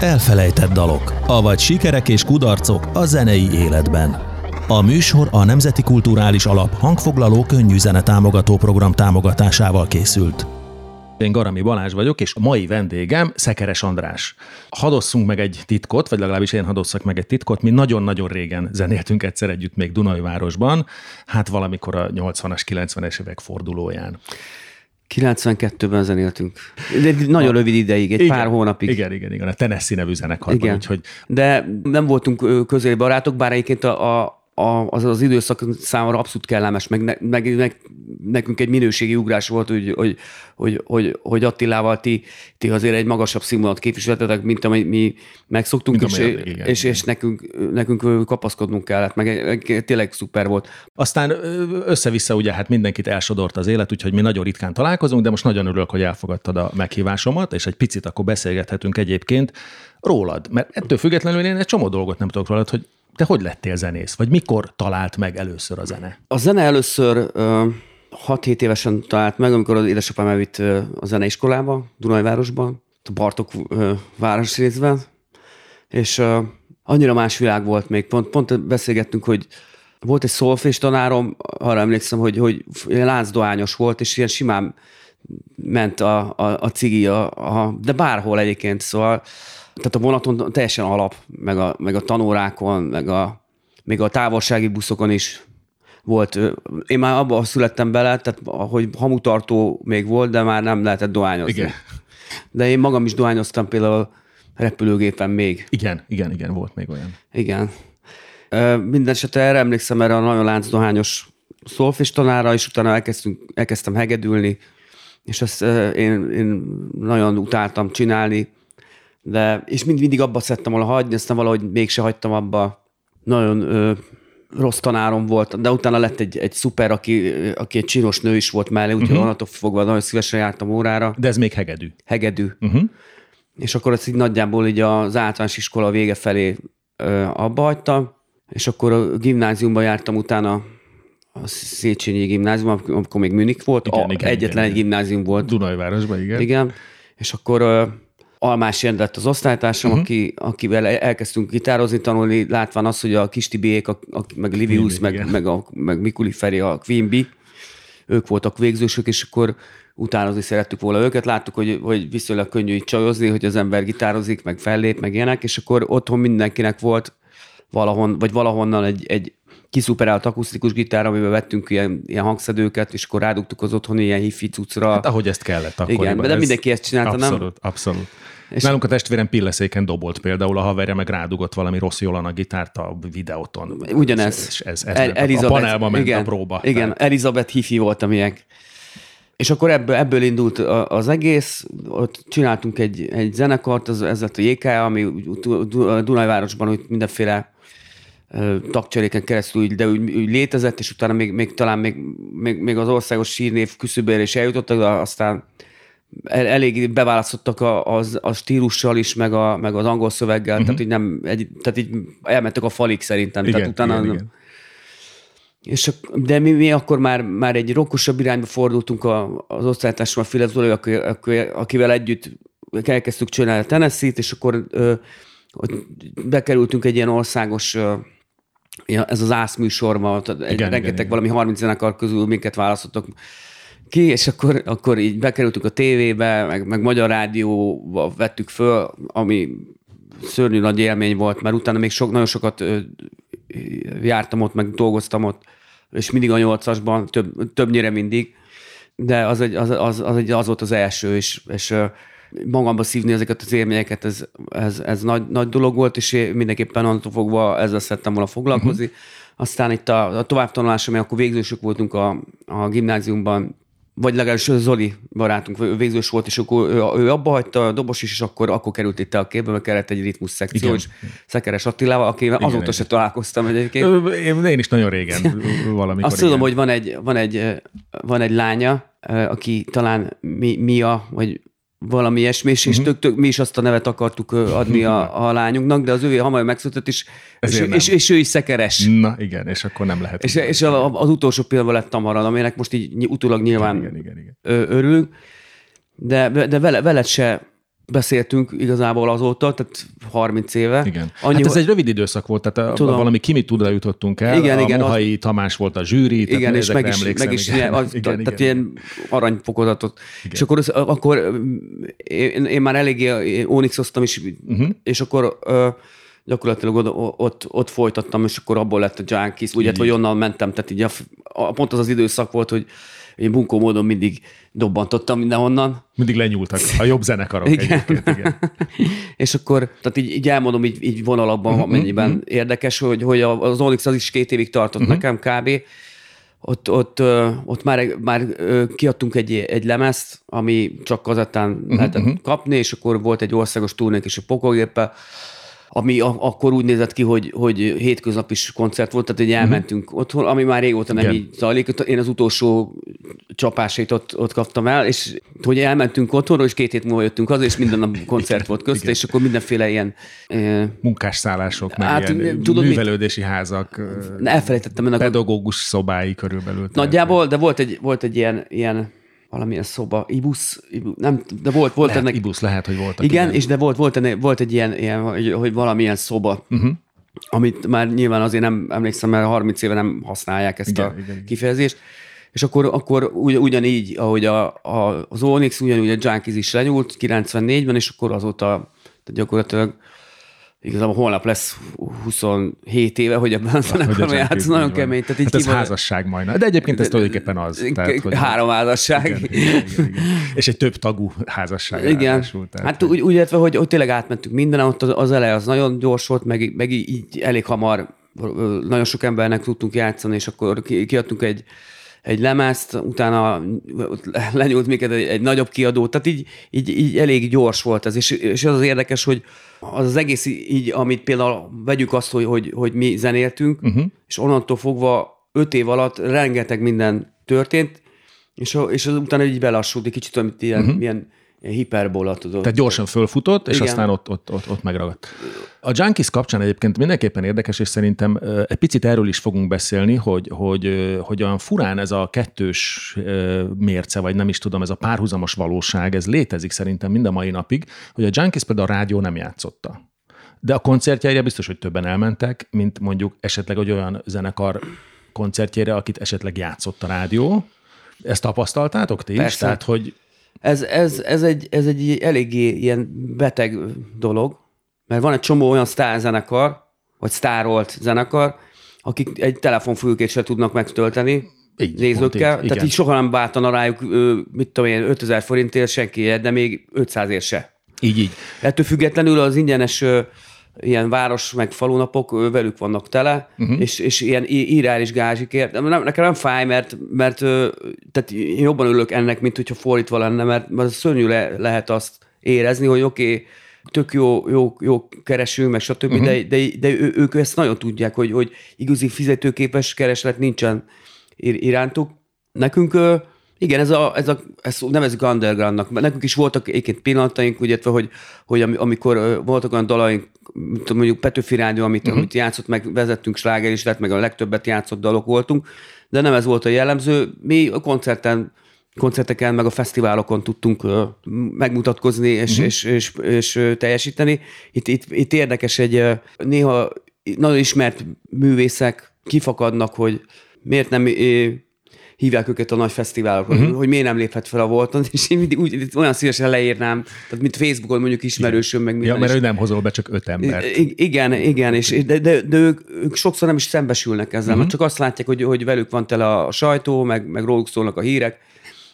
Elfelejtett dalok, avagy sikerek és kudarcok a zenei életben. A műsor a Nemzeti Kulturális Alap hangfoglaló könnyű zene támogató program támogatásával készült. Én Garami Balázs vagyok, és a mai vendégem Szekeres András. Hadosszunk meg egy titkot, vagy legalábbis én hadosszak meg egy titkot. Mi nagyon-nagyon régen zenéltünk egyszer együtt még Dunajvárosban, hát valamikor a 80-as, 90-es évek fordulóján. 92-ben zenéltünk. De nagyon a, rövid ideig, egy igen, pár hónapig. Igen, igen, igen, a Tennessee nevű zenekarban. Igen. Úgyhogy... De nem voltunk közeli barátok, bár egyébként a, a a, az az időszak számára abszolút kellemes, meg, ne, meg, meg nekünk egy minőségi ugrás volt, hogy, hogy, hogy, hogy, hogy Attilával ti, ti azért egy magasabb színvonalat képviseltetek, mint amit mi megszoktunk, mint és, olyan, igen, és, és nekünk, nekünk kapaszkodnunk kellett, meg tényleg szuper volt. Aztán össze-vissza ugye hát mindenkit elsodort az élet, úgyhogy mi nagyon ritkán találkozunk, de most nagyon örülök, hogy elfogadtad a meghívásomat, és egy picit akkor beszélgethetünk egyébként rólad, mert ettől függetlenül én egy csomó dolgot nem tudok rólad, hogy te hogy lettél zenész? Vagy mikor talált meg először a zene? A zene először uh, 6-7 évesen talált meg, amikor az édesapám elvitt a zeneiskolába, Dunajvárosba, a Bartok uh, városrészben, és uh, annyira más világ volt még. Pont, pont beszélgettünk, hogy volt egy szolfés tanárom, arra emlékszem, hogy, hogy láncdoányos volt, és ilyen simán ment a, a, a cigi, a, a, de bárhol egyébként, szóval tehát a vonaton teljesen alap, meg a, meg a tanórákon, meg a, még a távolsági buszokon is volt. Én már abban születtem bele, tehát hogy hamutartó még volt, de már nem lehetett dohányozni. Igen. De én magam is dohányoztam például repülőgépen még. Igen, igen, igen, volt még olyan. Igen. Mindenesetre erre emlékszem erre a nagyon láncdohányos szolfés tanára, és utána elkezdtünk, elkezdtem hegedülni, és ezt én, én nagyon utáltam csinálni de, és mind, mindig abba szedtem volna hagyni, aztán valahogy mégse hagytam abba. Nagyon ö, rossz tanárom volt, de utána lett egy, egy szuper, aki, aki egy csinos nő is volt mellé, úgyhogy uh-huh. onnantól fogva nagyon szívesen jártam órára. De ez még hegedű. Hegedű. Uh-huh. És akkor ezt így nagyjából így az általános iskola vége felé ö, abba hagytam, és akkor a gimnáziumban jártam utána a Széchenyi gimnázium, amikor még Münich volt, igen, a, igen, egyetlen igen, egy gimnázium volt. Dunajvárosban, igen. Igen, és akkor Almás lett az osztálytársam, uh-huh. aki, akivel elkezdtünk gitározni, tanulni, látván azt, hogy a Kis Tibiék, a, a, meg Livius, meg, meg, a, meg Mikuli Feri, a Bee, ők voltak végzősök, és akkor utánozni szerettük volna őket. Láttuk, hogy, hogy viszonylag könnyű így csajozni, hogy az ember gitározik, meg fellép, meg ilyenek, és akkor otthon mindenkinek volt valahon, vagy valahonnan egy, egy kiszuperált akusztikus gitár, amiben vettünk ilyen, ilyen hangszedőket, és akkor rádugtuk az otthoni ilyen hifi cuccra. Hát ahogy ezt kellett akkor. Igen, de ez mindenki ezt csinálta, abszolút, nem? Abszolút. És Nálunk a testvérem pilleszéken dobolt például, a haverja meg rádugott valami rossz jól a gitárt a videóton. Ugyanez. És ez, ez El, Elizabeth, a panelba ment igen, a próba. Igen, tehát. Elizabeth Hifi volt, amilyen. És akkor ebből, ebből indult az egész, ott csináltunk egy, egy zenekart, az, ez lett a JK, ami Dunajvárosban úgy mindenféle tagcseréken keresztül, de úgy, úgy létezett, és utána még, még talán még, még, még az országos sírnév küszöbére is eljutottak, de aztán elég beválasztottak a, az, a stílussal is, meg, a, meg az angol szöveggel, uh-huh. tehát, így nem, egy, tehát így elmentek a falig szerintem. Igen, tehát utána, igen, igen. És, de mi, mi akkor már, már egy rokkosabb irányba fordultunk a, az osztálytársam, a Filip Zoli, aki, aki, akivel együtt elkezdtük csinálni a Tennessee-t, és akkor ö, bekerültünk egy ilyen országos ö, ez az ász műsorba, igen, rengeteg igen, valami 30 zenekar közül minket választottak ki, és akkor, akkor így bekerültünk a tévébe, meg, meg Magyar Rádióba vettük föl, ami szörnyű nagy élmény volt, mert utána még sok, nagyon sokat jártam ott, meg dolgoztam ott, és mindig a nyolcasban, több, többnyire mindig, de az, egy, az, az, az, egy, az volt az első, és, és magamba szívni ezeket az élményeket, ez, ez, ez nagy, nagy dolog volt, és én mindenképpen onnantól fogva ezzel szerettem volna foglalkozni. Uh-huh. Aztán itt a, a továbbtanulás, ami akkor végzősök voltunk a, a gimnáziumban, vagy legalábbis Zoli barátunk végzős volt, és akkor ő, ő abba hagyta a dobos is, és akkor, akkor került itt a képbe, mert kellett egy ritmus szekció, Igen. és Szekeres Attilával, aki azóta se találkoztam egyébként. Én, én is nagyon régen valamikor. Azt igen. tudom, hogy van egy, van, egy, van egy lánya, aki talán mi, Mia, vagy valami ilyesmi, és, uh-huh. tök, tök, mi is azt a nevet akartuk adni a, a lányunknak, de az ő hamar megszületett, és, és, és, és, ő is szekeres. Na igen, és akkor nem lehet. És, és az utolsó pillanatban lett Tamarad, aminek most így utólag nyilván igen, igen, igen, igen. örülünk, de, de vele, veled se beszéltünk igazából azóta, tehát 30 éve. Igen. Annyi, hát ez egy rövid időszak volt, tehát tudom. valami kimi tudra jutottunk el. Igen, a igen. Mohai az... Tamás volt a zsűri, igen, tehát és meg is, meg is igen, az, igen, tehát igen. ilyen aranyfokozatot. Igen. És akkor, az, akkor én, én már eléggé ónixoztam is, uh-huh. és akkor gyakorlatilag ott, ott, ott folytattam, és akkor abból lett a Junkies, ugye, vagy onnan mentem, tehát így a, a, pont az az időszak volt, hogy én bunkó módon mindig dobbantottam mindenhonnan. Mindig lenyúltak a jobb zenekarok igen. igen. és akkor, tehát így, így elmondom így, így vonalakban, uh-huh, mennyiben uh-huh. érdekes, hogy, hogy az Onyx az is két évig tartott uh-huh. nekem kb. Ott, ott, ott már, már kiadtunk egy, egy lemezt, ami csak kazettán uh-huh, lehetett kapni, és akkor volt egy országos turnék is a pokogéppel, ami a, akkor úgy nézett ki, hogy, hogy hétköznap is koncert volt, tehát hogy elmentünk uh-huh. otthon, ami már régóta nem Igen. így zajlik. Én az utolsó csapásait ott, ott kaptam el, és hogy elmentünk otthonról, és két hét múlva jöttünk haza, és minden nap koncert volt közt, és akkor mindenféle ilyen... E, Munkásszállások, meg hát, ilyen tudod, művelődési mit? házak, elfelejtettem ennek pedagógus szobái körülbelül. Nagyjából, de volt egy, volt egy ilyen, ilyen valamilyen szoba, Ibus, Ibus nem, de volt, volt lehet, ennek... Ibus lehet, hogy volt. Igen, igen, és de volt, volt, ennek, volt egy ilyen, ilyen hogy, hogy valamilyen szoba, uh-huh. amit már nyilván azért nem emlékszem, mert 30 éve nem használják ezt igen, a igen, kifejezést. És akkor, akkor ugy, ugyanígy, ahogy a, a, az Onyx, ugyanúgy a Junkies is lenyúlt 94-ben, és akkor azóta tehát gyakorlatilag igazából holnap lesz 27 éve, hogy ebben a zenekarban játsz, nagyon kemény. Tehát így hát ez kíván... házasság majdnem. De egyébként ez tulajdonképpen az. Tehát, hogy Három házasság. Igen, igen, igen, igen. És egy több tagú házasság. Igen. Ráadásul, tehát, hát úgy, úgy értve, hogy, hogy tényleg átmentünk minden, ott az, az eleje az nagyon gyors volt, meg, meg így elég hamar nagyon sok embernek tudtunk játszani, és akkor kiadtunk egy, egy lemezt, utána lenyúlt minket egy, egy nagyobb kiadó, tehát így, így, így elég gyors volt ez, és, és az az érdekes, hogy az az egész így, amit például vegyük azt, hogy, hogy, hogy mi zenéltünk, uh-huh. és onnantól fogva öt év alatt rengeteg minden történt, és, és az utána így belassult egy kicsit, amit ilyen, uh-huh. ilyen hiperbola tudod. Tehát gyorsan fölfutott, és Igen. aztán ott, ott, ott, ott megragadt. A Junkies kapcsán egyébként mindenképpen érdekes, és szerintem egy picit erről is fogunk beszélni, hogy, hogy, hogy olyan furán ez a kettős mérce, vagy nem is tudom, ez a párhuzamos valóság, ez létezik szerintem mind a mai napig, hogy a Junkies például a rádió nem játszotta. De a koncertjeire biztos, hogy többen elmentek, mint mondjuk esetleg egy olyan zenekar koncertjére, akit esetleg játszott a rádió. Ezt tapasztaltátok ti is? Tehát, hogy ez, ez, ez, egy, ez egy eléggé ilyen beteg dolog, mert van egy csomó olyan sztárzenekar, vagy sztárolt zenekar, akik egy telefonfülkét se tudnak megtölteni így, nézőkkel. Így, tehát így soha nem bátana rájuk, mit tudom én, 5000 forintért senki, de még 500 ért se. Így, így. Ettől függetlenül az ingyenes ilyen város meg falunapok velük vannak tele, uh-huh. és, és ilyen írális gázsikért. Nem, nekem nem fáj, mert, mert tehát jobban örülök ennek, mint hogyha fordítva lenne, mert, mert szörnyű le, lehet azt érezni, hogy oké, okay, tök jó, jó, jó keresünk, meg stb., uh-huh. de, de, de ők ezt nagyon tudják, hogy, hogy igazi fizetőképes kereslet nincsen irántuk. Nekünk igen, ez a, ez a ezt nevezzük undergroundnak, mert nekünk is voltak egyébként pillanataink, ugye, hogy, hogy amikor voltak olyan dalaink, mondjuk Petőfi Rádió, amit, uh-huh. amit játszott, meg vezettünk sláger is lett, meg a legtöbbet játszott dalok voltunk, de nem ez volt a jellemző. Mi a koncerten koncerteken, meg a fesztiválokon tudtunk megmutatkozni és, uh-huh. és, és, és, teljesíteni. Itt, itt, itt érdekes egy néha nagyon ismert művészek kifakadnak, hogy miért nem hívják őket a nagy fesztiválokra, uh-huh. hogy miért nem léphet fel a volton, és én mindig úgy, olyan szívesen leírnám, tehát mint Facebookon mondjuk ismerősöm, meg minden. Ja, mert ő nem hozol be csak öt embert. I- igen, igen, és de, de, de ők, ők, sokszor nem is szembesülnek ezzel, uh-huh. mert csak azt látják, hogy, hogy velük van tele a sajtó, meg, meg róluk szólnak a hírek.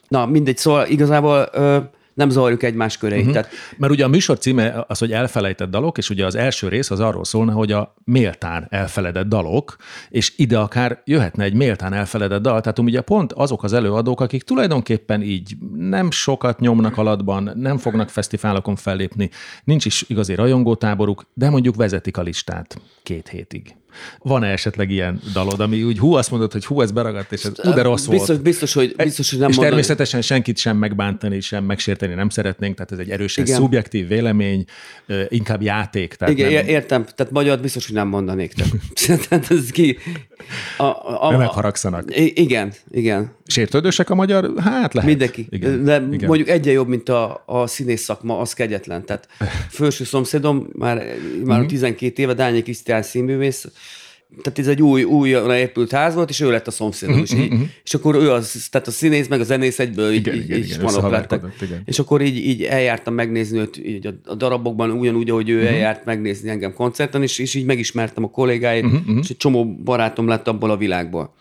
Na, mindegy, szóval igazából ö, nem zavarjuk egymás köreit. Uh-huh. Tehát... Mert ugye a műsor címe az, hogy elfelejtett dalok, és ugye az első rész az arról szólna, hogy a méltán elfeledett dalok, és ide akár jöhetne egy méltán elfeledett dal. Tehát ugye pont azok az előadók, akik tulajdonképpen így nem sokat nyomnak alatban, nem fognak fesztiválokon fellépni, nincs is igazi rajongótáboruk, de mondjuk vezetik a listát két hétig. Van-e esetleg ilyen dalod, ami úgy hú, azt mondod, hogy hú, ez beragadt, és ez ú, de rossz biztos, volt. Biztos, hogy, biztos, hogy nem És mondom. természetesen senkit sem megbántani, sem megsérteni nem szeretnénk, tehát ez egy erősen Igen. szubjektív vélemény, inkább játék. Tehát Igen, nem, értem. Tehát magyar biztos, hogy nem mondanék. Tehát, tehát ez ki... A, a, nem a, megharagszanak. I- igen, igen. Sértődősek a magyar? Hát lehet. Mindenki. Igen. De Igen. mondjuk egyen jobb, mint a, a színész szakma, az kegyetlen. Tehát felső szomszédom már, már 12 éve, Dányi Krisztián színművész, tehát ez egy új, újra épült ház volt, és ő lett a szomszédom. És, így, és akkor ő az, tehát a színész meg a zenész egyből így, Igen, így, igen, így igen, lettek. igen. És akkor így, így eljártam megnézni őt így a, a darabokban, ugyanúgy, ahogy ő eljárt megnézni engem koncerten, és, és így megismertem a kollégáit, Mhm, és egy csomó barátom lett abból a világból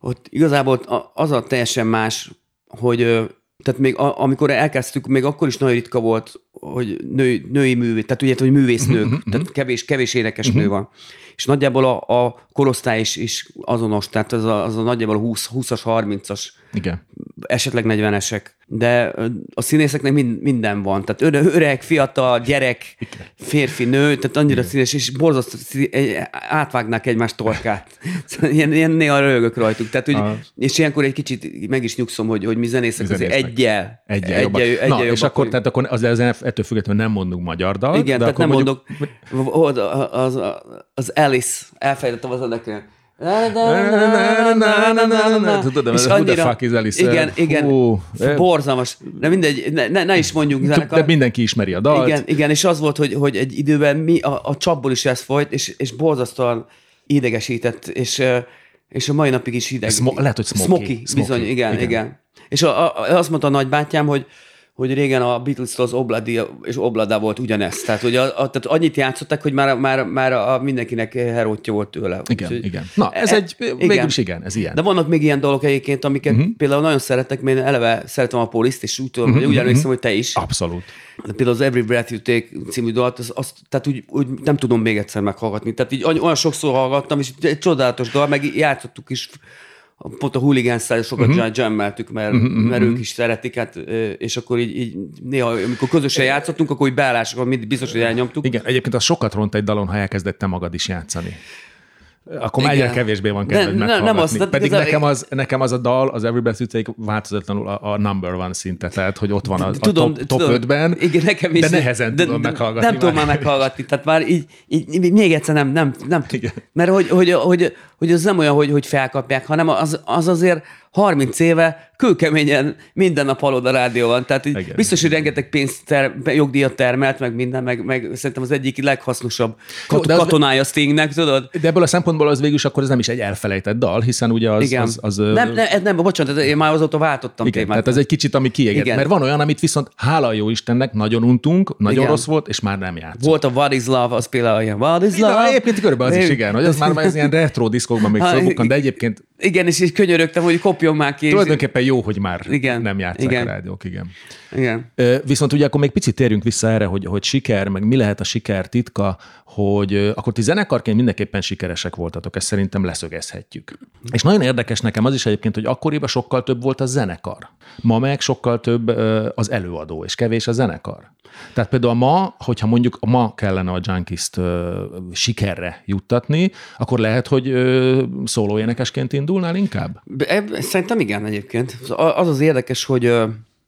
ott igazából az a teljesen más, hogy tehát még a, amikor elkezdtük, még akkor is nagyon ritka volt, hogy nő, női művé, tehát ugye, hogy művésznők, tehát kevés, kevés énekes nő van. És nagyjából a, a korosztály is, is azonos, tehát az a, az a nagyjából 20, 20-as, 30-as Igen. Esetleg 40-esek, de a színészeknek mind, minden van. Tehát öre, öreg, fiatal, gyerek, férfi, nő, tehát annyira színes, és borzasztó, egy- átvágnák egymás torkát. Szóval ilyen, ilyen néha rögök rajtuk. Tehát, hogy, Aha. és ilyenkor egy kicsit meg is nyugszom, hogy, hogy mi zenészek Mi azért zenészek. egyel. Egyel jobban. egyel, Na, egyel és akkor, tehát akkor az, az ettől függetlenül nem mondunk magyar dalt. igen, de tehát nem mondjuk, mondok, az, az, az Alice, elfelejtettem az ennek. Tudod, de És annyira- fuck is Alice? Igen, igen. Eh. Borzalmas. De mindegy, ne, ne, ne is mondjuk De zenekar. mindenki ismeri a dalt. Igen, igen, és az volt, hogy, hogy egy időben mi, a, a csapból is ez folyt, és, és borzasztóan idegesített, és, és a mai napig is ideg. Smo- lehet, hogy smoky. Smoky, bizony, igen. igen. igen. És a, a, azt mondta a nagybátyám, hogy hogy régen a Beatles-től az Obladi és Oblada volt ugyanez. Tehát, hogy a, a, tehát annyit játszottak, hogy már, már, már a mindenkinek herótja volt tőle. Igen, Úgyhogy- igen. Na, ez E- egy, végül is igen, ez ilyen. de vannak még ilyen dolgok egyébként, amiket Mhm. uh-huh. például nagyon szeretek, mert én eleve szeretem a poliszt, és úgy tudom, uh-huh. hogy úgy emlékszem, hogy te is. Abszolút. De például az Every Breath You Take című dalt, az, azt, tehát úgy, úgy, nem tudom még egyszer meghallgatni. Tehát így olyan sokszor hallgattam, és egy csodálatos dal, meg játszottuk is, pont a hooligan style sokat uh-huh. jammeltük, mert, uh-huh, mert ők is szeretik, hát, és akkor így, így néha, amikor közösen játszottunk, akkor úgy beállásokon mindig biztos, hogy elnyomtuk. Igen, egyébként az sokat ront egy dalon, ha elkezdett te magad is játszani. Akkor már Igen. egyre kevésbé van kedved ne- nem meghallgatni. az, de- Pedig ez a- nekem, az, nekem az a dal, az Every Breath You Take változatlanul a, a number one szinte, tehát hogy ott van a, a tudom, top, top tudom. 5-ben, Igen, nekem is. de nehezen de, tudom de, meghallgatni. Nem tudom már meghallgatni, tehát már így, így, még egyszer nem, nem, nem Igen. Mert hogy, hogy, hogy, hogy az nem olyan, hogy, hogy felkapják, hanem az, az azért 30 éve kőkeményen minden nap hallod a rádióban. Tehát így Igen. biztos, hogy rengeteg pénzt ter, jogdíjat termelt, meg minden, meg, meg szerintem az egyik leghasznosabb kat, katonája Stingnek, tudod? De ebből a szempontból az végül akkor ez nem is egy elfelejtett dal, hiszen ugye az... Igen. az, az nem, nem, nem, bocsánat, én már azóta váltottam igen, témát. tehát ez egy kicsit, ami kiégett. Igen. Mert van olyan, amit viszont hála jó Istennek nagyon untunk, nagyon Igen. rossz volt, és már nem játszunk. Volt a What is Love, az például ilyen What is Love. Na, egyébként körülbelül az is, igen, hogy az már, már ez ilyen retro diszkokban még fölbukkan, de egyébként Igen, és így könyörögtem, hogy kopjon már ki. tulajdonképpen jó, hogy már Igen, nem játszák igen. a rádiók, igen. Igen. Viszont ugye akkor még picit térjünk vissza erre, hogy, hogy siker, meg mi lehet a siker titka, hogy akkor ti zenekarként mindenképpen sikeresek voltatok, ezt szerintem leszögezhetjük. És nagyon érdekes nekem az is egyébként, hogy akkoriban sokkal több volt a zenekar. Ma meg sokkal több az előadó, és kevés a zenekar. Tehát például ma, hogyha mondjuk ma kellene a Junkies-t ö, sikerre juttatni, akkor lehet, hogy szólóénekesként indulnál inkább? Szerintem igen egyébként. Az az érdekes, hogy,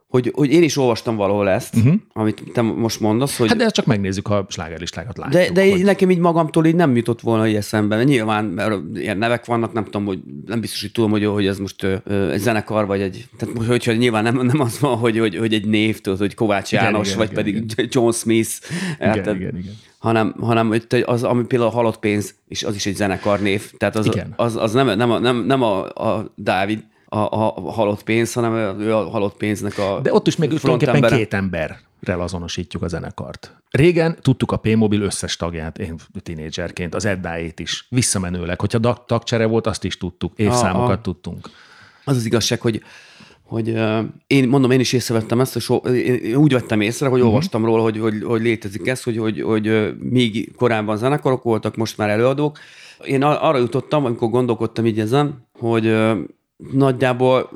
hogy, hogy én is olvastam valahol ezt, uh-huh. amit te most mondasz, hogy... Hát de ezt csak megnézzük, ha slágerlistákat látjuk. de, de hogy... nekem így magamtól így nem jutott volna így eszembe. Nyilván, mert ilyen nevek vannak, nem tudom, hogy nem biztos, hogy tudom, hogy, hogy ez most ö, ö, egy zenekar, vagy egy, tehát most, hogyha nyilván nem, nem az van, hogy, hogy, hogy egy név, tudod, hogy Kovács Igen, János, igen, vagy igen, pedig John Smith. Igen, érted? igen, igen. hanem, hanem itt az, ami például a halott pénz, és az is egy zenekar név. Tehát az, Igen. az, az nem, nem, a, nem, nem a, a Dávid, a, a halott pénz, hanem ő a halott pénznek a De ott is még tulajdonképpen két emberrel azonosítjuk a zenekart. Régen tudtuk a P-Mobil összes tagját, én tinédzserként, az Eddáét is, visszamenőleg. Hogyha tagcsere volt, azt is tudtuk, évszámokat Ah, ah. tudtunk. Az az igazság, hogy hogy uh, én mondom, én is észrevettem ezt, és én úgy vettem észre, hogy Mhm. olvastam róla, hogy, hogy, hogy létezik ez, hogy, hogy, hogy még korábban zenekarok voltak, most már előadók. Én ar- arra jutottam, amikor gondolkodtam így ezen, hogy nagyjából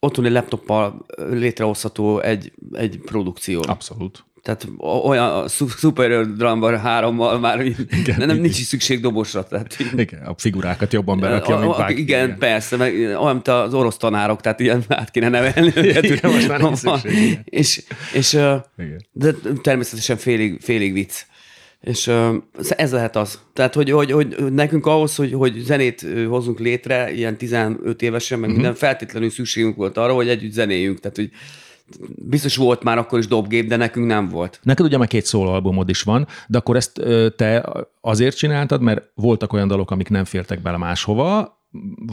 otthoni laptoppal létrehozható egy, egy produkció. Abszolút. Tehát olyan Super Drummer hárommal már igen, nem, nem nincs is szükség dobosra. Tehát, igen, a figurákat jobban berakja, mint bárki. Igen, igen, persze, meg olyan, mint az orosz tanárok, tehát ilyen át kéne nevelni őket. Igen, most már nincs szükség. És, és igen. de természetesen félig, félig vicc. És ez lehet az. Tehát, hogy, hogy, hogy nekünk ahhoz, hogy, hogy zenét hozunk létre, ilyen 15 évesen, meg uh-huh. minden feltétlenül szükségünk volt arra, hogy együtt zenéljünk. Tehát, hogy biztos volt már akkor is dobgép, de nekünk nem volt. Neked ugye már két szólalbumod is van, de akkor ezt te azért csináltad, mert voltak olyan dalok, amik nem fértek bele máshova,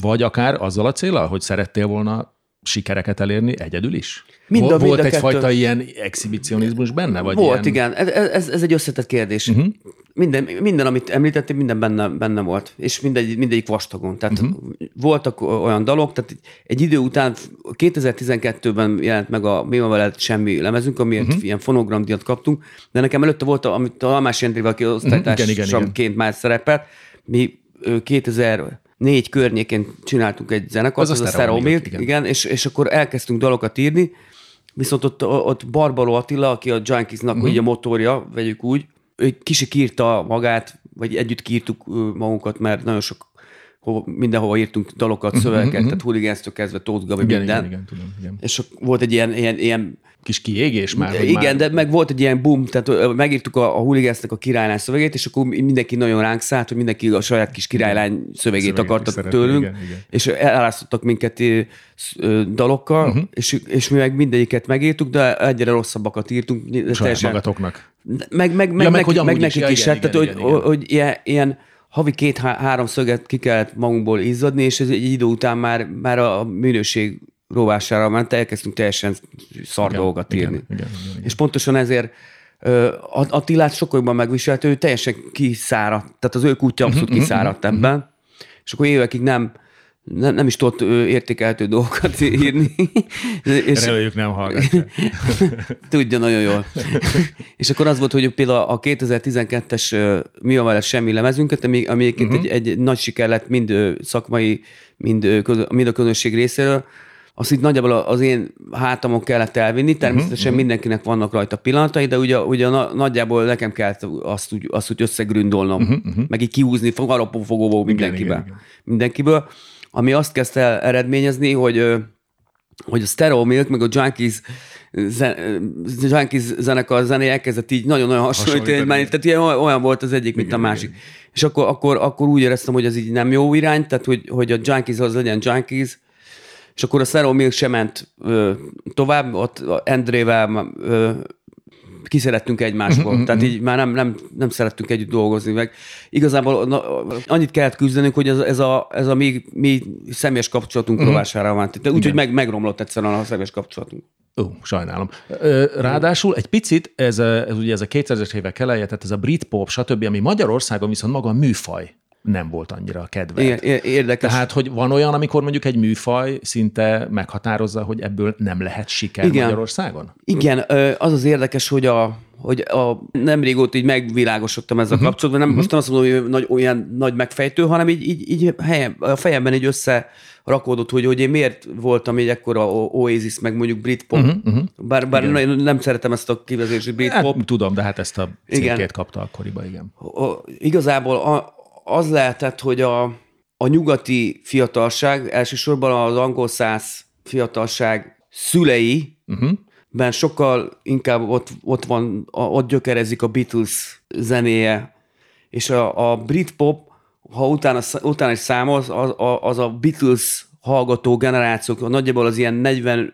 vagy akár azzal a célral, hogy szerettél volna sikereket elérni egyedül is? Mind a, Volt mind egyfajta kettő... ilyen exhibicionizmus benne? Vagy volt, ilyen... igen. Ez, ez, ez egy összetett kérdés. Uh-huh. Minden, minden, amit említettél, minden benne, benne volt. És mindegy, mindegyik vastagon. Tehát uh-huh. voltak olyan dalok, tehát egy idő után 2012-ben jelent meg a Mi veled semmi lemezünk, amiért uh-huh. ilyen fonogramdiat kaptunk, de nekem előtte volt, amit a Almás Jendrével, aki osztálytársamként már szerepelt, mi 2000 négy környékén csináltunk egy zenekart, az, az a Stereo Milk, igen. igen, és, és akkor elkezdtünk dalokat írni, viszont ott, ott Barbaro Attila, aki a Junkiesnak uh-huh. a motorja, vegyük úgy, ő kicsi kírta magát, vagy együtt kírtuk magunkat, mert nagyon sok hova, mindenhova írtunk dalokat, uh-huh, szövegeket, uh-huh. tehát Hooligans-től kezdve Tóth Gabi, igen, minden. Igen, igen, tudom, igen. És volt egy ilyen, ilyen, ilyen kis kiégés már. Igen, már... de meg volt egy ilyen boom, tehát megírtuk a, a Hooligans-nek a királylány szövegét, és akkor mindenki nagyon ránk szállt, hogy mindenki a saját kis királylány szövegét akartak tőlünk, igen, igen. és elárasztottak minket dalokkal, uh-huh. és, és mi meg mindegyiket megírtuk, de egyre rosszabbakat írtunk. Saját teljesen, magatoknak. Meg, meg, meg, ja, meg, meg, meg nekik is, igen, tehát igen, hogy, igen. hogy ilyen, ilyen havi két-három szöget ki kellett magunkból izzadni, és ez egy idő után már, már a minőség rovására ment, elkezdtünk teljesen szar igen, dolgokat írni. Igen, igen, igen, igen. És pontosan ezért Attilát sokkal jobban megviselt, ő teljesen kiszáradt, tehát az ő kutya abszolút uh-huh, kiszáradt uh-huh, ebben, és akkor évekig nem, nem, nem is tudott értékelhető dolgokat írni. és Reméljük nem hallgatja. Tudja nagyon jól. és akkor az volt, hogy például a 2012-es Mi a semmi lemezünket, ami, ami egyébként uh-huh. egy, egy nagy siker lett mind szakmai, mind, mind a közönség részéről, azt itt nagyjából az én hátamon kellett elvinni, természetesen uh-huh. mindenkinek vannak rajta pillanatai, de ugye, ugye nagyjából nekem kellett azt úgy, azt úgy összegründolnom, uh-huh. meg így kiúzni fogóvó mindenkiből. mindenkiből. Ami azt kezdte el eredményezni, hogy hogy a Stereo Milk, meg a Junkies, zen, Junkies zenekar zené elkezdett így nagyon-nagyon hasonlítani, tehát ilyen olyan volt az egyik, mint igen, a másik. Igen. És akkor, akkor, akkor úgy éreztem, hogy ez így nem jó irány, tehát hogy, hogy a Junkies az legyen Junkies, és akkor a Zero Milk sem ment ö, tovább, ott Endrével ö, kiszerettünk egymásból. Uh-huh, Tehát uh-huh. így már nem, nem, nem szerettünk együtt dolgozni. Meg igazából na, annyit kellett küzdenünk, hogy ez, ez, a, ez a mi, mi személyes kapcsolatunk uh-huh. rovására van. Úgyhogy meg, megromlott egyszerűen a személyes kapcsolatunk. Ó, sajnálom. Ráadásul egy picit, ez, ez ugye ez a 2000-es évek eleje, tehát ez a Britpop, stb., ami Magyarországon viszont maga a műfaj nem volt annyira kedvelt. Igen, érdekes. Tehát, hogy van olyan, amikor mondjuk egy műfaj szinte meghatározza, hogy ebből nem lehet siker Igen. Magyarországon? Igen, az az érdekes, hogy a, hogy a, nem régóta így megvilágosodtam ezzel uh-huh. kapcsolatban, nem, uh-huh. most nem azt mondom, hogy nagy, olyan nagy megfejtő, hanem így, így, így helyen, a fejemben egy össze rakódott, hogy, hogy én miért voltam egy ekkora Oasis, meg mondjuk Britpop. Uh-huh, uh-huh. Bár, bár nem, nem szeretem ezt a kivezési Britpop. Hát, tudom, de hát ezt a címkét kapta akkoriban, igen. A, igazából a, az lehetett, hogy a, a nyugati fiatalság, elsősorban az angol száz fiatalság szülei, uh-huh. ben sokkal inkább ott, ott van, ott gyökerezik a Beatles zenéje, és a, a Britpop, ha utána, utána is számolsz, az, az a Beatles hallgató generációk, nagyjából az ilyen 45-től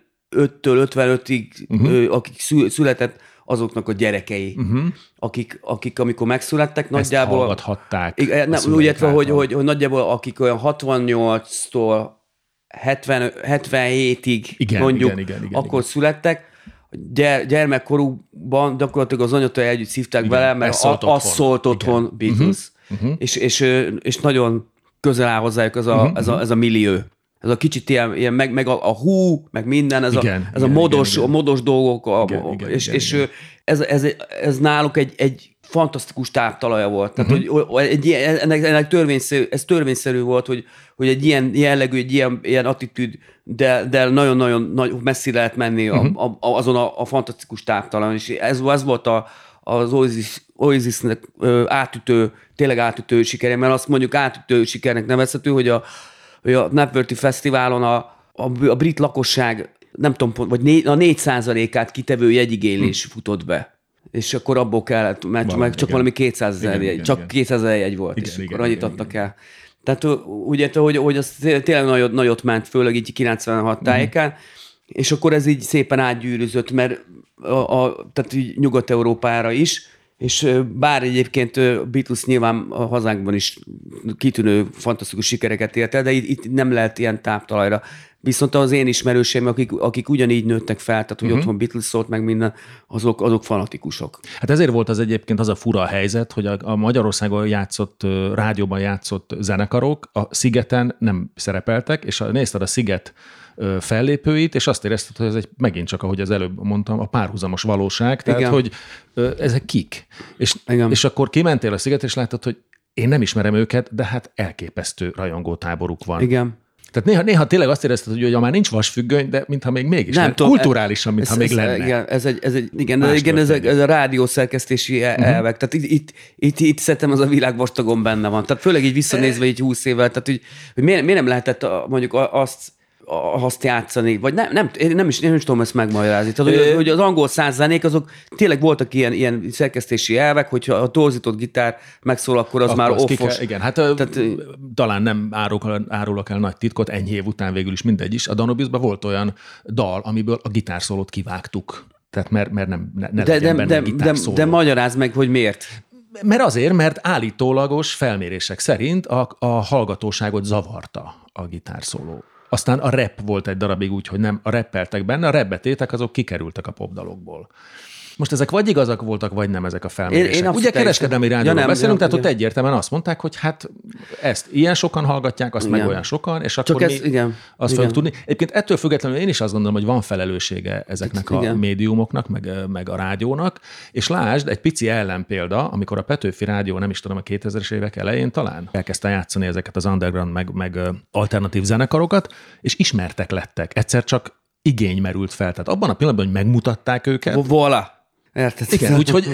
55-ig, uh-huh. akik született, azoknak a gyerekei, uh-huh. akik, akik amikor megszülettek, Ezt nagyjából... hallgathatták. Igen, nem, úgy értve, hogy, hogy, hogy nagyjából akik olyan 68-tól 70, 77-ig igen, mondjuk, igen, igen, igen, akkor igen. születtek, gyere, gyermekkorukban gyakorlatilag az anyatól együtt szívták igen, vele, mert szólt a, az szólt otthon igen. Beatles. Uh-huh. És, és, és nagyon közel áll hozzájuk ez a, uh-huh. ez a, ez a millió ez a kicsit ilyen, ilyen meg, meg a, a hú, meg minden, ez, igen, a, ez igen, a modos, igen, igen. A modos dolgok, a, igen, igen, és, igen, és igen. ez, ez, ez náluk egy, egy fantasztikus táptalaja volt. Tehát, uh-huh. hogy egy ilyen, ennek, ennek törvényszerű, ez törvényszerű volt, hogy, hogy egy ilyen jellegű, egy ilyen, ilyen attitűd, de, de nagyon-nagyon nagy, messzire lehet menni uh-huh. a, a, azon a, a fantasztikus táptalon, és ez, ez volt a, az Oasis, Oasisnek átütő, tényleg átütő sikere, mert azt mondjuk átütő sikernek nevezhető, hogy a, hogy a Napworthy Fesztiválon a, a, a brit lakosság nem tudom pont, vagy né, a 4 át kitevő jegyigénylés hm. futott be. És akkor abból kellett, mert valami, meg csak igen. valami 200 ezer jegy, csak igen. 200 ezer jegy volt, igen, és igen, akkor annyit igen, adtak igen. el. Tehát ugye, hogy, hogy az tényleg nagyot, nagyot ment, főleg így 96 tájékán, mm. és akkor ez így szépen átgyűrűzött, mert a, a, tehát így Nyugat-Európára is, és bár egyébként Beatles nyilván a hazánkban is kitűnő, fantasztikus sikereket ért el, de itt, itt nem lehet ilyen táptalajra. Viszont az én ismerőseim, akik, akik ugyanígy nőttek fel, tehát hogy uh-huh. otthon Beatles szólt meg minden, azok, azok fanatikusok. Hát ezért volt az egyébként az a fura helyzet, hogy a, a Magyarországon játszott, rádióban játszott zenekarok a Szigeten nem szerepeltek, és a, nézted a Sziget fellépőit, és azt érezted, hogy ez egy megint csak, ahogy az előbb mondtam, a párhuzamos valóság, tehát Igen. hogy ezek kik. És, Igen. és akkor kimentél a sziget, és láttad, hogy én nem ismerem őket, de hát elképesztő rajongótáboruk van. Igen. Tehát néha, néha tényleg azt érezted, hogy ugye már nincs vasfüggöny, de mintha még mégis. Nem, tudom, kulturálisan, mintha ez, még ez, lenne. Igen, ez egy, ez egy, igen, ez, igen ez, ez, a rádiószerkesztési uh-huh. elvek. Tehát itt, itt, itt, itt szerintem az a világ vastagon benne van. Tehát főleg így visszanézve így húsz évvel, tehát hogy, hogy miért, miért nem lehetett mondjuk azt azt játszani, vagy nem, nem, én nem is, nem is tudom ezt megmagyarázni. Tehát, hogy, hogy az angol százzenék, azok tényleg voltak ilyen, ilyen szerkesztési elvek, hogyha a torzított gitár megszól, akkor az akkor már offos. Kell, igen, hát Tehát, talán nem árulok, árulok el nagy titkot, ennyi év után végül is mindegy is. A Danobisban volt olyan dal, amiből a gitárszólót kivágtuk. Tehát mert, mert nem, ne, ne de, de, de, de, de magyaráz meg, hogy miért. Mert azért, mert állítólagos felmérések szerint a, a hallgatóságot zavarta a gitárszóló. Aztán a rep volt egy darabig úgy, hogy nem a reppeltek benne, a repbetétek azok kikerültek a popdalokból. Most ezek vagy igazak voltak, vagy nem ezek a felmérések. Én, én Ugye kereskedelmi rádióról ja, beszélünk, nem, tehát igen. ott egyértelműen azt mondták, hogy hát ezt ilyen sokan hallgatják, azt igen. meg olyan sokan, és akkor Csak ez, mi igen, azt igen. fogjuk tudni. Egyébként ettől függetlenül én is azt gondolom, hogy van felelőssége ezeknek igen. a médiumoknak, meg, meg a rádiónak, és lásd, egy pici ellenpélda, amikor a Petőfi Rádió, nem is tudom, a 2000-es évek elején talán elkezdte játszani ezeket az underground, meg, meg alternatív zenekarokat, és ismertek lettek. Egyszer csak igény merült fel. Tehát abban a pillanatban, hogy megmutatták őket. Voilà Érted? Igen, úgyhogy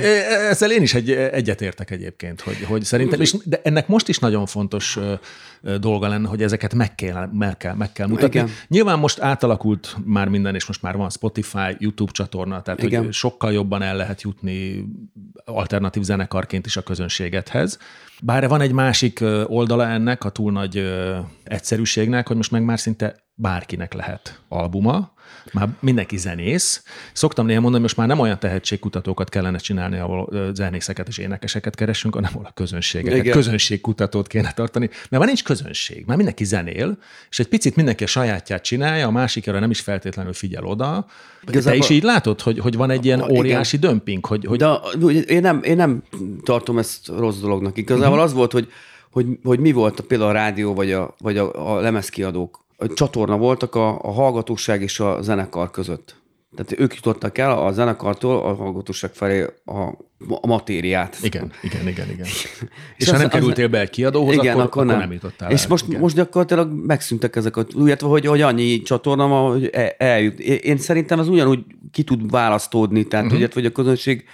ezzel én is egy, egyetértek egyébként, hogy, hogy szerintem, és, de ennek most is nagyon fontos dolga lenne, hogy ezeket meg kell, meg kell, meg kell mutatni. Igen. Nyilván most átalakult már minden, és most már van Spotify, YouTube csatorna, tehát Igen. hogy sokkal jobban el lehet jutni alternatív zenekarként is a közönségethez. Bár van egy másik oldala ennek, a túl nagy egyszerűségnek, hogy most meg már szinte bárkinek lehet albuma, már mindenki zenész. Szoktam néha mondani, most már nem olyan tehetségkutatókat kellene csinálni, ahol zenészeket és énekeseket keresünk, hanem ahol a közönséget. Igen. Közönségkutatót kéne tartani, mert már nincs közönség, már mindenki zenél, és egy picit mindenki a sajátját csinálja, a másikra nem is feltétlenül figyel oda. Igazából... Te is így látod, hogy, hogy van egy ilyen óriási igen. dömping? Hogy, hogy... De én nem, én nem tartom ezt rossz dolognak. Igazából uh-huh. az volt, hogy, hogy, hogy mi volt a, például a rádió vagy a, vagy a, a lemezkiadók csatorna voltak a, a hallgatóság és a zenekar között. Tehát ők jutottak el a zenekartól a hallgatóság felé a, a matériát. Igen, igen, igen, igen. és, és ha nem kerültél be egy kiadóhoz, igen, akkor, akkor, nem. nem jutottál És el. most, igen. most gyakorlatilag megszűntek ezek a, illetve hogy, hogy annyi csatorna van, hogy eljut. Én szerintem ez ugyanúgy ki tud választódni, tehát uh-huh. hogy a közönség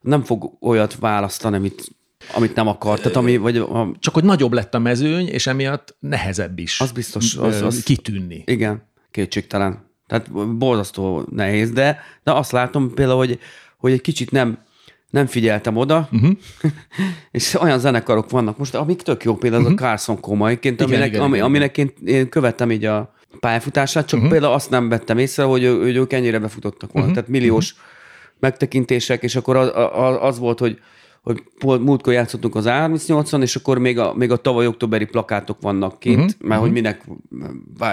nem fog olyat választani, amit amit nem akart, tehát ami, vagy a... Csak hogy nagyobb lett a mezőny, és emiatt nehezebb is az biztos, az, az, kitűnni. Igen, kétségtelen. Tehát borzasztó nehéz, de, de azt látom például, hogy, hogy egy kicsit nem, nem figyeltem oda, uh-huh. és olyan zenekarok vannak most, amik tök jó, például uh-huh. a Carson Komaiként, aminek, igen, ami, igen, aminek én, én követtem így a pályafutását, csak uh-huh. például azt nem vettem észre, hogy, hogy ők ennyire befutottak volna. Uh-huh. Tehát milliós uh-huh. megtekintések, és akkor az, az, az volt, hogy hogy múltkor játszottunk az A38-on, és akkor még a, még a tavaly októberi plakátok vannak kint, uh-huh, mert uh-huh. hogy minek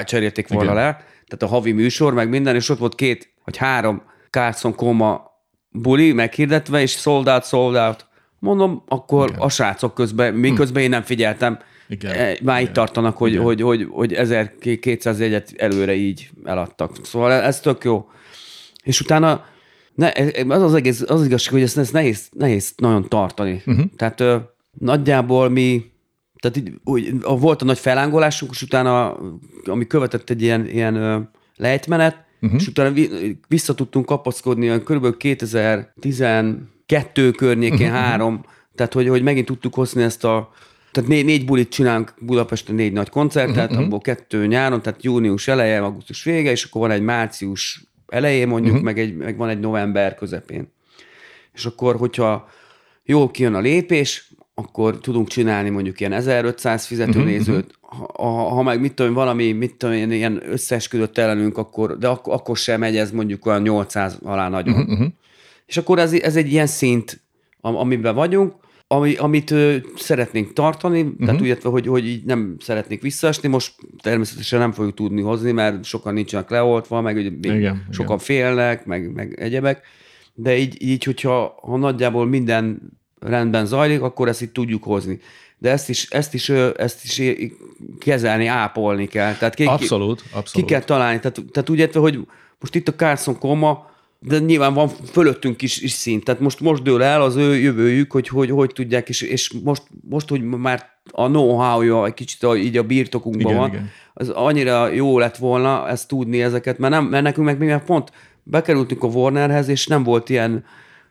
cserélték volna le, tehát a havi műsor, meg minden, és ott volt két vagy három Carson Koma buli meghirdetve, és sold out, sold out. Mondom, akkor Igen. a srácok közben, miközben hm. én nem figyeltem, igen. E, már itt tartanak, hogy, Igen. hogy, hogy, hogy 1200 jegyet előre így eladtak. Szóval ez tök jó. És utána Ne, az az egész, az, az igazság, hogy ezt, ezt nehéz, nehéz nagyon tartani. Uh-huh. Tehát ö, nagyjából mi, tehát így, úgy, volt a nagy felángolásunk, és utána, ami követett egy ilyen, ilyen ö, lejtmenet, uh-huh. és utána vissza tudtunk kapaszkodni olyan kb. 2012 környékén uh-huh. három, tehát hogy, hogy megint tudtuk hozni ezt a tehát négy, négy bulit csinálunk Budapesten, négy nagy koncertet, uh-huh. abból kettő nyáron, tehát június eleje, augusztus vége, és akkor van egy március elején mondjuk, uh-huh. meg, egy, meg van egy november közepén. És akkor, hogyha jól kijön a lépés, akkor tudunk csinálni mondjuk ilyen 1500 fizetőnézőt, uh-huh. ha, ha meg mit tudom, valami, mit tudom, ilyen összeesküdött ellenünk, akkor, de ak- akkor sem megy ez mondjuk olyan 800 alá nagyon. Uh-huh. És akkor ez, ez egy ilyen szint, amiben vagyunk, ami, amit ö, szeretnénk tartani, uh-huh. tehát úgy hogy, hogy így nem szeretnék visszaesni, most természetesen nem fogjuk tudni hozni, mert sokan nincsenek leoltva, meg ugye igen, sokan igen. félnek, meg, meg egyebek, de így, így hogyha ha nagyjából minden rendben zajlik, akkor ezt itt tudjuk hozni. De ezt is, ezt is, ezt is kezelni, ápolni kell. Tehát ki, abszolút, abszolút. Ki kell találni. Tehát, tehát úgy értve, hogy most itt a Carson Koma, de nyilván van fölöttünk is, is szint. Tehát most, most dől el az ő jövőjük, hogy hogy, hogy tudják, és, és most, most, hogy már a know-how-ja egy kicsit a, így a birtokunkban igen, van, igen. az annyira jó lett volna ezt tudni ezeket, mert, nem, mert nekünk meg még pont bekerültünk a Warnerhez, és nem volt ilyen,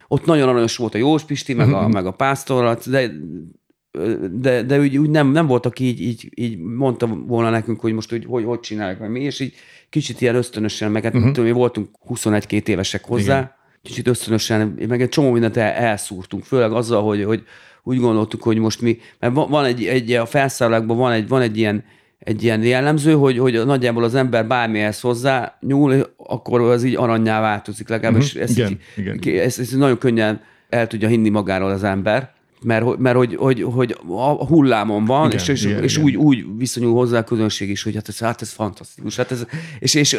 ott nagyon aranyos volt a Jós Pisti, meg a, meg a Pásztor, de, de, de úgy, úgy nem, nem voltak így, így, így mondta volna nekünk, hogy most hogy, hogy, hogy csinálják meg mi, és így kicsit ilyen ösztönösen, meg hát uh-huh. tudom, mi voltunk 21-2 évesek hozzá, Igen. kicsit ösztönösen, meg egy csomó mindent el, elszúrtunk, főleg azzal, hogy, hogy úgy gondoltuk, hogy most mi, mert van egy, egy a felszállókban van egy, van egy ilyen, egy ilyen jellemző, hogy, hogy nagyjából az ember bármihez hozzá nyúl, akkor az így aranyá változik legalábbis. Uh-huh. Ezt, igen, így, igen. Ezt, ezt nagyon könnyen el tudja hinni magáról az ember mert, mert hogy, hogy, hogy a hullámon van, igen, és, és, igen, és igen. Úgy, úgy viszonyul hozzá a közönség is, hogy hát ez, hát ez fantasztikus. Hát ez, és, és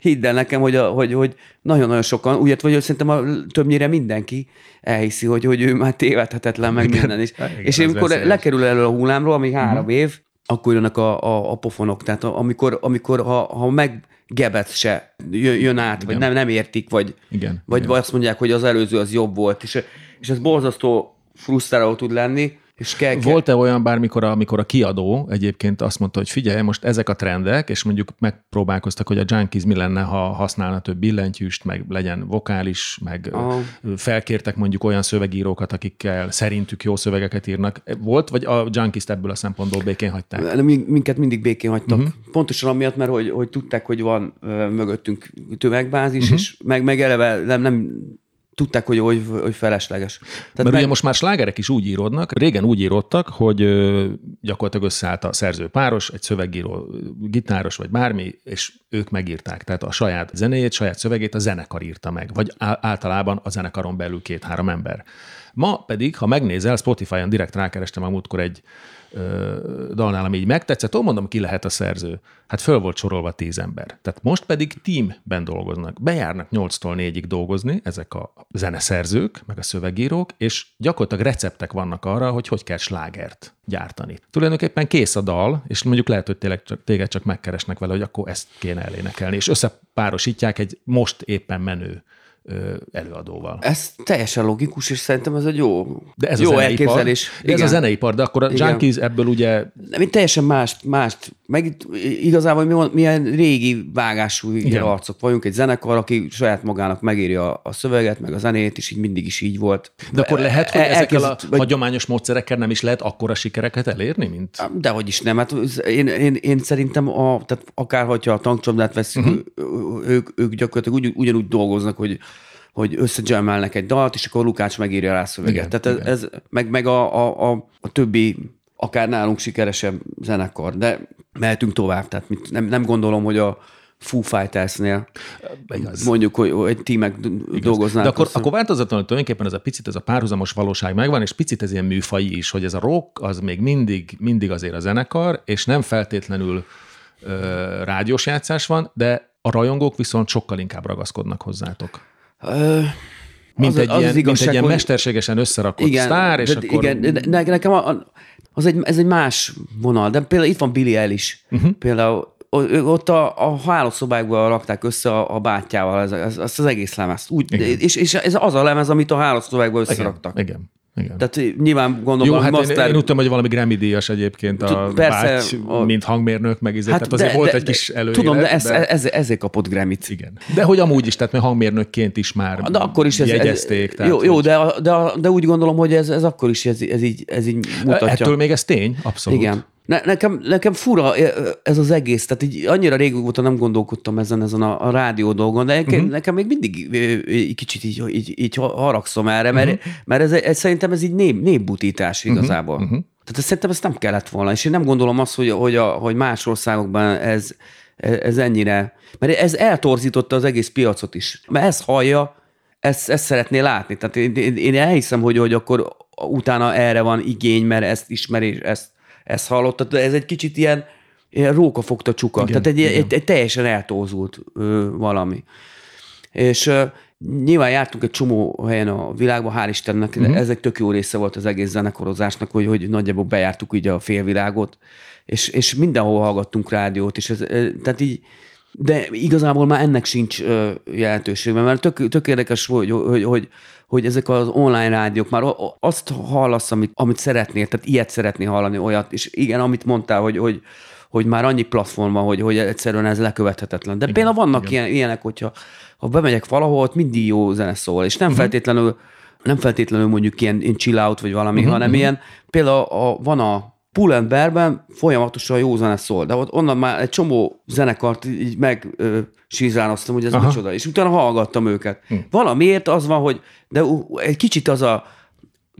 hidd el nekem, hogy, hogy, hogy nagyon-nagyon sokan, úgy vagy hogy szerintem a, többnyire mindenki elhiszi, hogy, hogy ő már tévedhetetlen, meg igen, minden is. Igen, és amikor lekerül elő a hullámról, ami három uh-huh. év, akkor jönnek a, a, a pofonok. Tehát amikor, amikor ha, ha meg gebet se jön, át, igen. vagy nem, nem értik, vagy, igen, vagy, igen. azt mondják, hogy az előző az jobb volt. És, és ez borzasztó frusztráló tud lenni, és kell, kell. Volt-e olyan bármikor, amikor a kiadó egyébként azt mondta, hogy figyelj, most ezek a trendek, és mondjuk megpróbálkoztak, hogy a Junkies mi lenne, ha használna több billentyűst, meg legyen vokális, meg Aha. felkértek mondjuk olyan szövegírókat, akikkel szerintük jó szövegeket írnak. Volt, vagy a Junkies ebből a szempontból békén hagyták? Minket mindig békén hagytak. Uh-huh. Pontosan amiatt, mert hogy, hogy tudták, hogy van mögöttünk tömegbázis, uh-huh. és meg, meg eleve nem, nem tudták, hogy, hogy, hogy felesleges. Tehát Mert meg... ugye most már slágerek is úgy íródnak, régen úgy íródtak, hogy gyakorlatilag összeállt a szerző páros, egy szövegíró gitáros vagy bármi, és ők megírták. Tehát a saját zenéjét, saját szövegét a zenekar írta meg, vagy általában a zenekaron belül két-három ember. Ma pedig, ha megnézel, Spotify-on direkt rákerestem a múltkor egy dalnál, ami így megtetszett, ó, mondom, ki lehet a szerző. Hát föl volt sorolva tíz ember. Tehát most pedig teamben dolgoznak. Bejárnak 8-tól 4-ig dolgozni ezek a zeneszerzők, meg a szövegírók, és gyakorlatilag receptek vannak arra, hogy hogy kell slágert gyártani. Tulajdonképpen kész a dal, és mondjuk lehet, hogy tényleg csak, téged csak megkeresnek vele, hogy akkor ezt kéne elénekelni, és összepárosítják egy most éppen menő előadóval. Ez teljesen logikus, és szerintem ez egy jó, de ez jó a elképzelés. De ez a zeneipar, de akkor a Igen. Junkies ebből ugye... Nem, teljesen más, más. Meg igazából mi, milyen régi vágású Igen. arcok vagyunk, egy zenekar, aki saját magának megírja a szöveget, meg a zenét, és így mindig is így volt. De akkor lehet, hogy ezekkel a vagy... hagyományos módszerekkel nem is lehet akkora sikereket elérni, mint... Dehogy is nem. Hát én, én, én szerintem, a, tehát akár hogyha a tankcsomdát veszünk, uh-huh. Ők, ők gyakorlatilag ugy, ugyanúgy dolgoznak, hogy hogy összegemelnek egy dalt, és akkor Lukács megírja rá szöveget. Igen, Tehát igen. Ez, ez, meg, meg a, a, a, a többi akár nálunk sikeresebb zenekar, de mehetünk tovább. Tehát mit, nem, nem gondolom, hogy a Foo Fighters-nél Igaz. mondjuk, hogy, hogy tímek dolgoznának. De akkor, akkor változatlanul tulajdonképpen ez a picit, ez a párhuzamos valóság megvan, és picit ez ilyen műfai is, hogy ez a rock az még mindig, mindig azért a zenekar, és nem feltétlenül ö, rádiós játszás van, de a rajongók viszont sokkal inkább ragaszkodnak hozzátok. Ö, mint, az, egy, az ilyen, az igazság, mint egy ilyen mesterségesen összerakott igen, sztár, és de, akkor... Igen, de nekem a, az egy, ez egy más vonal, de például itt van Billy Ellis. Uh-huh. Például ott a, a hálószobákban rakták össze a, a bátyával ez, ez, ezt az egész lemezt. Úgy, és, és ez az a lemez, amit a hálószobákban összeraktak. Igen, igen. Igen. Tehát nyilván gondolom, Jó, hát master... én, én tudtam, hogy valami Grammy díjas egyébként a Persze, báty, a... mint hangmérnök, meg izé, hát tehát azért de, volt de, egy kis előélet. Tudom, de, ez, de... Ez, ezért kapott Grammy-t. Igen. De hogy amúgy is, tehát mert hangmérnökként is már de akkor is ez, jegyezték. Ez, tehát, jó, jó hogy... de, de, de, úgy gondolom, hogy ez, ez akkor is ez, ez, így, ez így mutatja. Ettől még ez tény, abszolút. Igen. Ne, nekem, nekem fura ez az egész, tehát így annyira régóta nem gondolkodtam ezen, ezen a, a rádió dolgon, de nekem, uh-huh. nekem még mindig egy kicsit így, így, így haragszom erre, mert, uh-huh. mert ez, ez, szerintem ez így nép, népbutítás mhm. igazából. Uh-huh. Tehát ez, szerintem ezt nem kellett volna, és én nem gondolom azt, hogy, hogy, a, hogy más országokban ez, ez ennyire, mert ez eltorzította az egész piacot is. Mert ezt hallja, ezt, ezt szeretné látni. Tehát én, én, én elhiszem, hogy, hogy akkor utána erre van igény, mert ezt ismeri, ezt ezt hallottad, ez egy kicsit ilyen, ilyen róka fogta csuka, igen, tehát egy, egy, egy teljesen eltózult ö, valami. És ö, nyilván jártunk egy csomó helyen a világban, hál' Istennek, uh-huh. ez egy tök jó része volt az egész zenekarozásnak, hogy, hogy nagyjából bejártuk így a félvilágot, és, és mindenhol hallgattunk rádiót, és ez, tehát így, de igazából már ennek sincs jelentősége, mert tök, tök érdekes, hogy, hogy, hogy, hogy ezek az online rádiók már azt hallasz, amit, amit szeretnél, tehát ilyet szeretnél hallani, olyat, és igen, amit mondtál, hogy, hogy, hogy már annyi platform van, hogy, hogy egyszerűen ez lekövethetetlen. De igen, például vannak igen. Ilyen, ilyenek, hogyha ha bemegyek valahol, ott mindig jó zene szól, és nem uh-huh. feltétlenül nem feltétlenül mondjuk ilyen, ilyen chill out vagy valami, uh-huh, hanem uh-huh. ilyen, például a, van a Pull and Bear-ben folyamatosan jó zene szól, de ott onnan már egy csomó zenekart így meg ö, sízránoztam, hogy ez Aha. micsoda, és utána hallgattam őket. Hm. Valamiért az van, hogy de egy kicsit az a,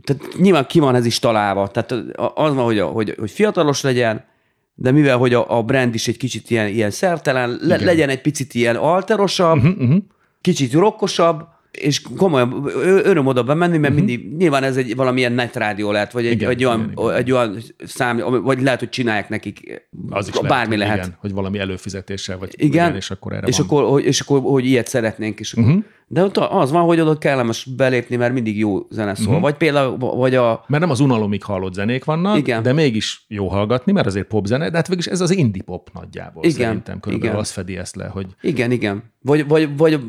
tehát nyilván ki van ez is találva, tehát az van, hogy, a, hogy, hogy fiatalos legyen, de mivel, hogy a, a brand is egy kicsit ilyen, ilyen szertelen, le, legyen egy picit ilyen alterosabb, uh-huh, uh-huh. kicsit rokkosabb, és komolyan öröm oda bemenni, mert uh-huh. mindig, nyilván ez egy valamilyen net rádió lehet, vagy egy, igen, egy, olyan, igen, igen. egy olyan szám, vagy lehet, hogy csinálják nekik, az is bármi lehet. lehet. Igen, hogy valami előfizetéssel, vagy igen, igen és akkor erre és van. Akkor, és akkor, hogy ilyet szeretnénk, és akkor, uh-huh. De ott az van, hogy oda kellemes belépni, mert mindig jó zene szól. Uh-huh. Vagy például, vagy a... Mert nem az unalomig hallott zenék vannak, Igen. de mégis jó hallgatni, mert azért pop zene, de hát végülis ez az indie pop nagyjából igen. szerintem. Körülbelül igen. az fedi ezt le, hogy... Igen, igen. Vagy, vagy, vagy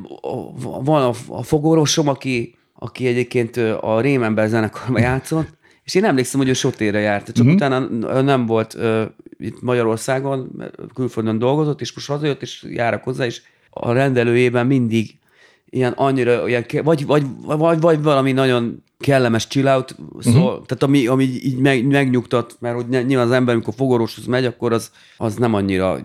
van a, a fogórosom, aki, aki egyébként a Rémember zenekarban játszott, és én emlékszem, hogy ő sotére járt, csak uh-huh. utána nem volt uh, itt Magyarországon, külföldön dolgozott, és most hazajött, és járok hozzá, és a rendelőjében mindig ilyen annyira, ilyen, vagy, vagy, vagy, vagy valami nagyon kellemes chill out szól, uh-huh. tehát ami, ami így meg, megnyugtat, mert hogy nyilván az ember, amikor fogorvoshoz megy, akkor az, az nem annyira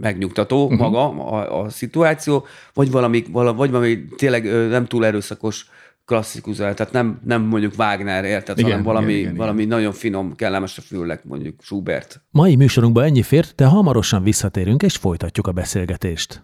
megnyugtató uh-huh. maga a, a szituáció, vagy valami, valami, vagy valami tényleg nem túl erőszakos klasszikus, tehát nem, nem mondjuk Wagner, érted, igen, hanem valami, igen, igen, valami igen. nagyon finom, kellemes a fülnek, mondjuk Schubert. Mai műsorunkban ennyi fért, de hamarosan visszatérünk és folytatjuk a beszélgetést.